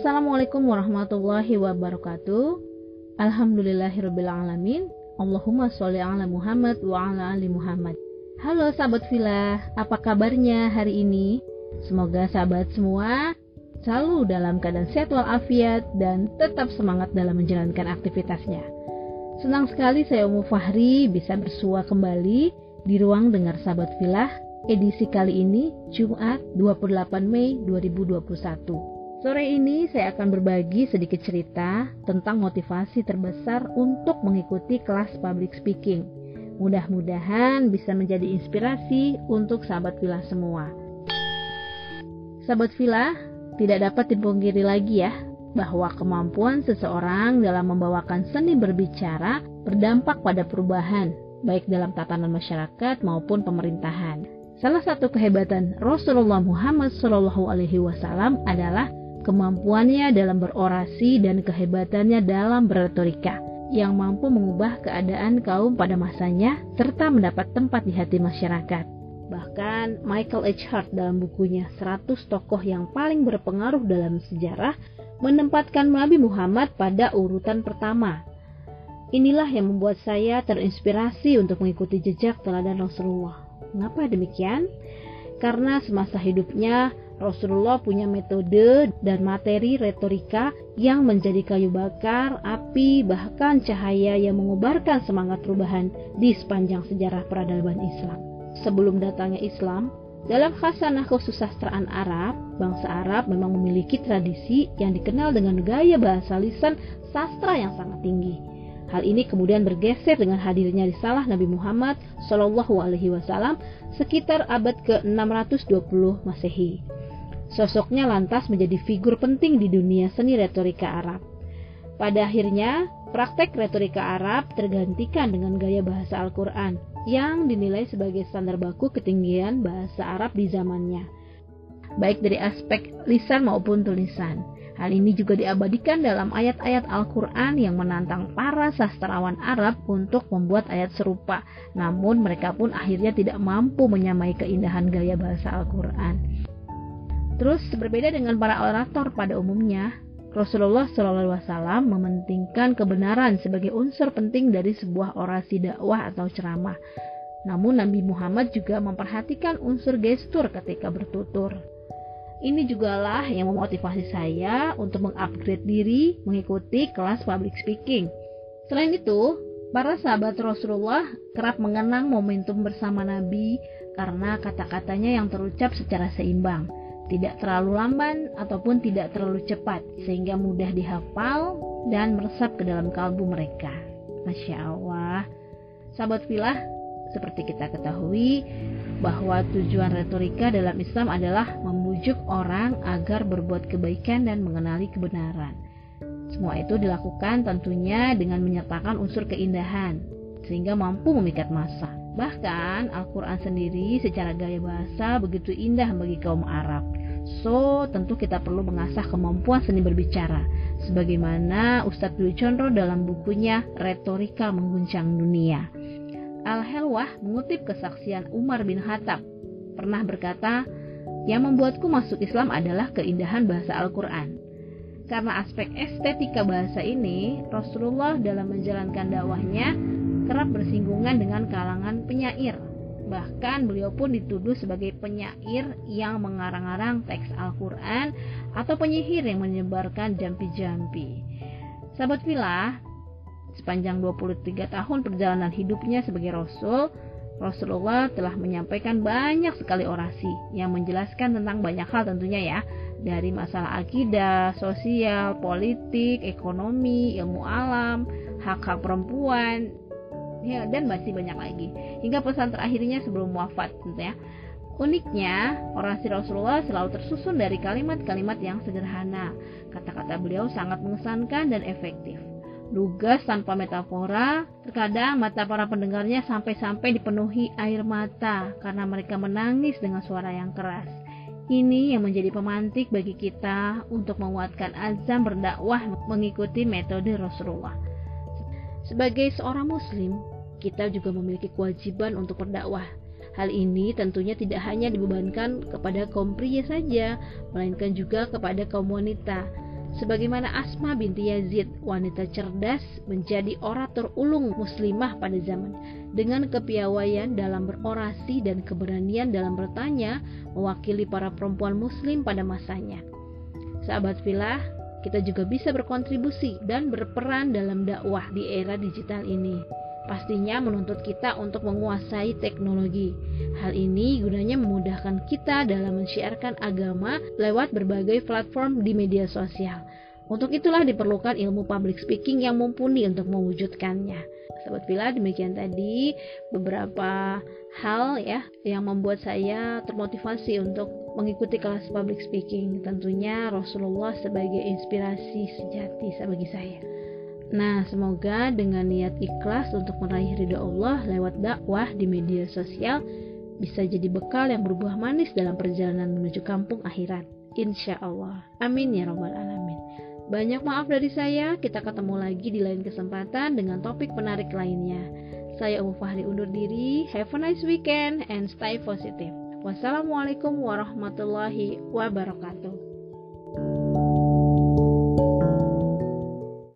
Assalamualaikum warahmatullahi wabarakatuh. Alhamdulillahirrabbilalamin. Allahumma sholli ala Muhammad wa ala ali Muhammad. Halo sahabat villa, apa kabarnya hari ini? Semoga sahabat semua selalu dalam keadaan sehat walafiat dan tetap semangat dalam menjalankan aktivitasnya. Senang sekali saya Umu Fahri bisa bersua kembali di ruang dengar sahabat villa edisi kali ini Jumat 28 Mei 2021. Sore ini saya akan berbagi sedikit cerita tentang motivasi terbesar untuk mengikuti kelas public speaking. Mudah-mudahan bisa menjadi inspirasi untuk sahabat villa semua. Sahabat villa, tidak dapat dipungkiri lagi ya bahwa kemampuan seseorang dalam membawakan seni berbicara berdampak pada perubahan, baik dalam tatanan masyarakat maupun pemerintahan. Salah satu kehebatan Rasulullah Muhammad SAW adalah kemampuannya dalam berorasi dan kehebatannya dalam berretorika yang mampu mengubah keadaan kaum pada masanya serta mendapat tempat di hati masyarakat. Bahkan Michael H. Hart dalam bukunya 100 tokoh yang paling berpengaruh dalam sejarah menempatkan Nabi Muhammad pada urutan pertama. Inilah yang membuat saya terinspirasi untuk mengikuti jejak teladan Rasulullah. Mengapa demikian? Karena semasa hidupnya Rasulullah punya metode dan materi retorika yang menjadi kayu bakar, api, bahkan cahaya yang mengubarkan semangat perubahan di sepanjang sejarah peradaban Islam. Sebelum datangnya Islam, dalam khasanah kesusastraan Arab, bangsa Arab memang memiliki tradisi yang dikenal dengan gaya bahasa lisan sastra yang sangat tinggi. Hal ini kemudian bergeser dengan hadirnya risalah Nabi Muhammad Wasallam sekitar abad ke-620 Masehi. Sosoknya lantas menjadi figur penting di dunia seni retorika Arab. Pada akhirnya, praktek retorika Arab tergantikan dengan gaya bahasa Al-Quran yang dinilai sebagai standar baku ketinggian bahasa Arab di zamannya, baik dari aspek lisan maupun tulisan. Hal ini juga diabadikan dalam ayat-ayat Al-Quran yang menantang para sastrawan Arab untuk membuat ayat serupa, namun mereka pun akhirnya tidak mampu menyamai keindahan gaya bahasa Al-Quran. Terus berbeda dengan para orator pada umumnya, Rasulullah SAW mementingkan kebenaran sebagai unsur penting dari sebuah orasi dakwah atau ceramah. Namun Nabi Muhammad juga memperhatikan unsur gestur ketika bertutur. Ini jugalah yang memotivasi saya untuk mengupgrade diri mengikuti kelas public speaking. Selain itu, para sahabat Rasulullah kerap mengenang momentum bersama Nabi karena kata-katanya yang terucap secara seimbang tidak terlalu lamban ataupun tidak terlalu cepat sehingga mudah dihafal dan meresap ke dalam kalbu mereka. Masya Allah. Sahabat filah, seperti kita ketahui bahwa tujuan retorika dalam Islam adalah membujuk orang agar berbuat kebaikan dan mengenali kebenaran. Semua itu dilakukan tentunya dengan menyertakan unsur keindahan, sehingga mampu memikat massa. Bahkan Al-Quran sendiri secara gaya bahasa begitu indah bagi kaum Arab So, tentu kita perlu mengasah kemampuan seni berbicara. Sebagaimana Ustadz Dwi Condro dalam bukunya Retorika Mengguncang Dunia. Al-Helwah mengutip kesaksian Umar bin Khattab. Pernah berkata, yang membuatku masuk Islam adalah keindahan bahasa Al-Quran. Karena aspek estetika bahasa ini, Rasulullah dalam menjalankan dakwahnya kerap bersinggungan dengan kalangan penyair Bahkan beliau pun dituduh sebagai penyair yang mengarang-arang teks Al-Quran atau penyihir yang menyebarkan jampi-jampi. Sahabat Villa, sepanjang 23 tahun perjalanan hidupnya sebagai Rasul, Rasulullah telah menyampaikan banyak sekali orasi yang menjelaskan tentang banyak hal tentunya ya, dari masalah akidah, sosial, politik, ekonomi, ilmu alam, hak-hak perempuan, ya, dan masih banyak lagi. Hingga pesan terakhirnya sebelum wafat gitu ya. Uniknya, orasi Rasulullah selalu tersusun dari kalimat-kalimat yang sederhana. Kata-kata beliau sangat mengesankan dan efektif. Lugas tanpa metafora, terkadang mata para pendengarnya sampai-sampai dipenuhi air mata karena mereka menangis dengan suara yang keras. Ini yang menjadi pemantik bagi kita untuk menguatkan azam berdakwah mengikuti metode Rasulullah. Sebagai seorang muslim, kita juga memiliki kewajiban untuk berdakwah. Hal ini tentunya tidak hanya dibebankan kepada kaum pria saja, melainkan juga kepada kaum wanita. Sebagaimana Asma binti Yazid, wanita cerdas menjadi orator ulung muslimah pada zaman dengan kepiawaian dalam berorasi dan keberanian dalam bertanya mewakili para perempuan muslim pada masanya. Sahabat filah, kita juga bisa berkontribusi dan berperan dalam dakwah di era digital ini pastinya menuntut kita untuk menguasai teknologi. Hal ini gunanya memudahkan kita dalam mensiarkan agama lewat berbagai platform di media sosial. Untuk itulah diperlukan ilmu public speaking yang mumpuni untuk mewujudkannya. Sobat Villa, demikian tadi beberapa hal ya yang membuat saya termotivasi untuk mengikuti kelas public speaking. Tentunya Rasulullah sebagai inspirasi sejati bagi saya. Nah, semoga dengan niat ikhlas untuk meraih ridho Allah lewat dakwah di media sosial bisa jadi bekal yang berbuah manis dalam perjalanan menuju kampung akhirat. Insya Allah. Amin ya Rabbal 'Alamin. Banyak maaf dari saya, kita ketemu lagi di lain kesempatan dengan topik menarik lainnya. Saya Umu Fahri undur diri, have a nice weekend and stay positive. Wassalamualaikum warahmatullahi wabarakatuh.